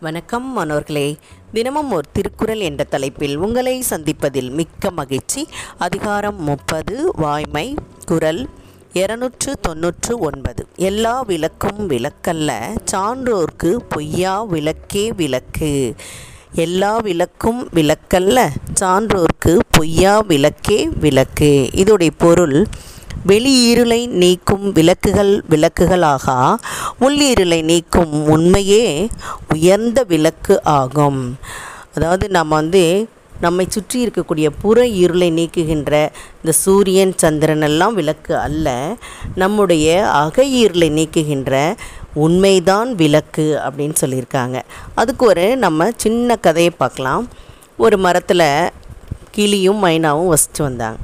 வணக்கம் மாணவர்களே. தினமும் ஒரு திருக்குறள் என்ற தலைப்பில் உங்களை சந்திப்பதில் மிக்க மகிழ்ச்சி. அதிகாரம் முப்பது வாய்மை குரல் இருநூற்று தொன்னூற்று ஒன்பது. எல்லா விளக்கும் விளக்கல்ல சான்றோர்க்கு பொய்யா விளக்கே விளக்கு. எல்லா விளக்கும் விளக்கல்ல சான்றோர்க்கு பொய்யா விளக்கே விளக்கு. இதோடைய பொருள் வெளியிருளை நீக்கும் விளக்குகள் விளக்குகளாகா உள்ளிருளை நீக்கும் உண்மையே உயர்ந்த விளக்கு ஆகும். அதாவது நம்ம வந்து நம்மை சுற்றி இருக்கக்கூடிய புற இருளை நீக்குகின்ற இந்த சூரியன் சந்திரன் எல்லாம் விளக்கு அல்ல. நம்முடைய அக இருளை நீக்குகின்ற உண்மைதான் விளக்கு அப்படின்னு சொல்லியிருக்காங்க. அதுக்கு ஒரு நம்ம சின்ன கதையை பார்க்கலாம். ஒரு மரத்தில் கிளியும் மைனாவும் வசித்து வந்தாங்க.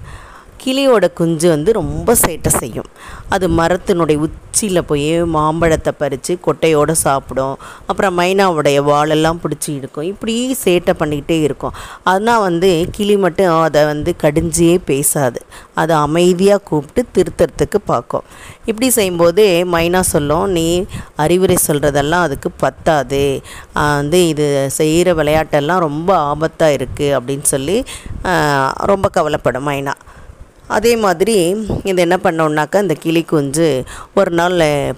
கிளியோட குஞ்சு வந்து ரொம்ப சேட்டை செய்யும். அது மரத்தினுடைய உச்சியில் போய் மாம்பழத்தை பறித்து கொட்டையோடு சாப்பிடும். அப்புறம் மைனாவுடைய வாழெல்லாம் பிடிச்சி இழுக்கும். இப்படி சேட்டை பண்ணிக்கிட்டே இருக்கும். அதனால் வந்து கிளி மட்டும் அதை வந்து கடிஞ்சியே பேசாது. அதை அமைதியாக கூப்பிட்டு திருத்தறதுக்கு பார்க்கும். இப்படி செய்யும்போது மைனா சொல்லும் நீ அறிவுரை சொல்கிறதெல்லாம் அதுக்கு பத்தாது. வந்து இது செய்கிற விளையாட்டெல்லாம் ரொம்ப ஆபத்தாக இருக்குது அப்படின்னு சொல்லி ரொம்ப கவலைப்படும் மைனா. அதே மாதிரி இது என்ன பண்ணோன்னாக்கா இந்த கிளி குஞ்சு ஒரு நாள்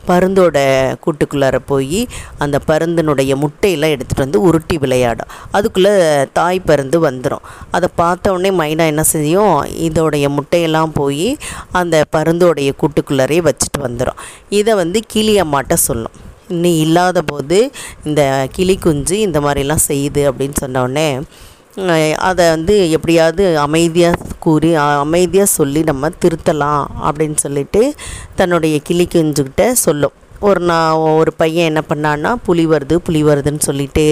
பருந்தோட கூட்டுக்குள்ளார போய் அந்த பருந்தினுடைய முட்டையெல்லாம் எடுத்துகிட்டு வந்து உருட்டி விளையாடும். அதுக்குள்ளே தாய் பருந்து வந்துடும் அதை பார்த்தோடனே மைனா என்ன செய்யும்? இதோடைய முட்டையெல்லாம் போய் அந்த பருந்தோடைய கூட்டுக்குள்ளாரே வச்சுட்டு வந்துடும் இதை வந்து கிளி அம்மாட்ட சொல்லும். இன்னும் இல்லாத போது இந்த கிளி குஞ்சு இந்த மாதிரிலாம் செய்யுது அப்படின்னு சொன்னோடனே அதை வந்து எப்படியாவது அமைதியாக கூறி அமைதியாக சொல்லி நம்ம திருத்தலாம் அப்படின்னு சொல்லிட்டு தன்னுடைய கிளி குஞ்சுக்கிட்ட சொல்லும். ஒரு நான் ஒரு பையன் என்ன பண்ணான்னா புலி வருது புலி வருதுன்னு சொல்லிட்டு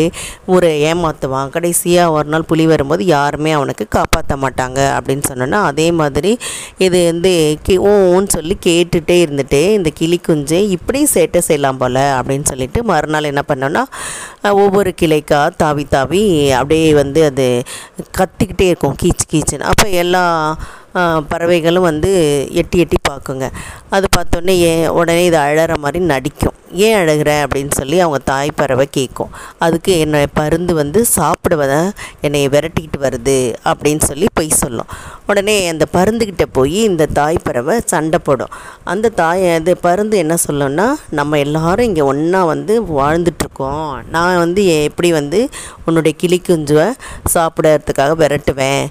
ஒரு ஏமாற்றுவான் கடைசியாக ஒரு நாள் புலி வரும்போது யாருமே அவனுக்கு காப்பாற்ற மாட்டாங்க அப்படின்னு சொன்னோன்னா அதே மாதிரி இது வந்து கி ஊன்னு சொல்லி கேட்டுகிட்டே இருந்துட்டு இந்த கிளி குஞ்சு இப்படியும் சேட்டை செய்யலாம் போல் அப்படின்னு சொல்லிட்டு மறுநாள் என்ன பண்ணோன்னா ஒவ்வொரு கிளைக்காக தாவி தாவி அப்படியே வந்து அது கத்திக்கிட்டே இருக்கும் கீச்சு கீச்சுன்னு. அப்போ எல்லா பறவைகளும் வந்து எட்டி எட்டி பார்க்குங்க. அது பார்த்தோன்னே ஏன் உடனே இது அழகிற மாதிரி நடிக்கும். ஏன் அழுகிற அப்படின்னு சொல்லி அவங்க தாய் பறவை கேட்கும். அதுக்கு என்னை பருந்து வந்து சாப்பிடுவத என்னை விரட்டிக்கிட்டு வருது அப்படின்னு சொல்லி பொய் சொல்லும். உடனே அந்த பருந்துக்கிட்ட போய் இந்த தாய் பறவை சண்டை போடும். அந்த தாய் அது பருந்து என்ன சொல்லணும்னா நம்ம எல்லாரும் இங்கே ஒன்றா வந்து வாழ்ந்துட்டுருக்கோம். நான் வந்து எப்படி வந்து உன்னுடைய கிளி குஞ்சுவை சாப்பிடறதுக்காக விரட்டுவேன்?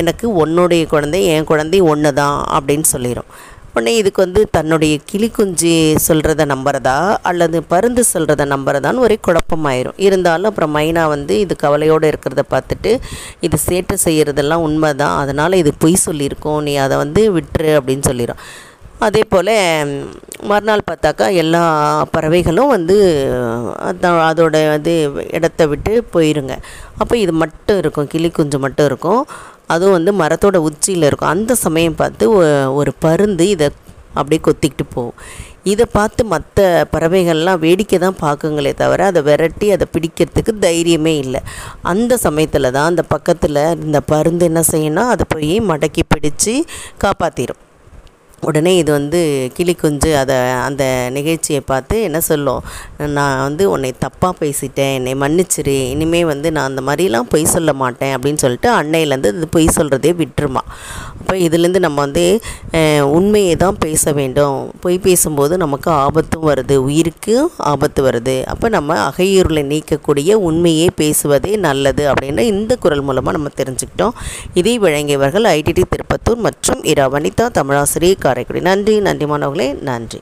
எனக்கு உன்னுடைய குழந்தை என் குழந்தை ஒன்று தான் அப்படின்னு சொல்லிடும் உடனே இதுக்கு வந்து தன்னுடைய கிளிக்குஞ்சு சொல்கிறத நம்புறதா? அல்லது பருந்து சொல்கிறத நம்புறதான்னு ஒரே குழப்பமாயிரும். இருந்தாலும் அப்புறம் மைனா வந்து இது கவலையோடு இருக்கிறத பார்த்துட்டு இது சேட்டை செய்கிறதெல்லாம் உண்மை தான் அதனால் இது பொய் சொல்லியிருக்கோம் நீ அதை வந்து விட்டுரு அப்படின்னு சொல்லிடும் அதே போல் மறுநாள் பார்த்தாக்கா எல்லா பறவைகளும் வந்து அதோட இது இடத்த விட்டு போயிருங்க. அப்போ இது மட்டும் இருக்கும் கிளி குஞ்சு மட்டும் இருக்கும். அதுவும் வந்து மரத்தோட உச்சியில் இருக்கும். அந்த சமயம் பார்த்து ஒரு பருந்து இதை அப்படியே கொத்திக்கிட்டு போகும். இதை பார்த்து மற்ற பறவைகள்லாம் வேடிக்கை தான் பார்க்குங்களே தவிர அதை விரட்டி அதை பிடிக்கிறதுக்கு தைரியமே இல்லை. அந்த சமயத்தில் தான் அந்த பக்கத்தில் இந்த பருந்து என்ன செய்யணும் அதை போய் மடக்கி பிடிச்சி காப்பாற்றிடும் உடனே இது வந்து கிளி குஞ்சு அதை அந்த நிகழ்ச்சியை பார்த்து என்ன சொல்லும்? நான் வந்து உன்னை தப்பாக பேசிட்டேன் என்னை மன்னிச்சிரு இனிமேல் வந்து நான் அந்த மாதிரிலாம் பொய் சொல்ல மாட்டேன் அப்படின்னு சொல்லிட்டு அன்னையிலேருந்து இது பொய் சொல்கிறதே விட்டுருமா. அப்போ இதுலேருந்து நம்ம வந்து உண்மையை தான் பேச வேண்டும். பொய் பேசும்போது நமக்கு ஆபத்தும் வருது உயிருக்கு ஆபத்து வருது. அப்போ நம்ம அகையூரில் நீக்கக்கூடிய உண்மையே பேசுவதே நல்லது அப்படின்னு இந்த குரல் மூலமாக நம்ம தெரிஞ்சுக்கிட்டோம். இதை வழங்கியவர்கள் ஐடிடி திருப்பத்தூர் மற்றும் இரா வனிதா தமிழாசிரியர் காரைக்குடி நன்றி நன்றி மாணவர்களே நன்றி.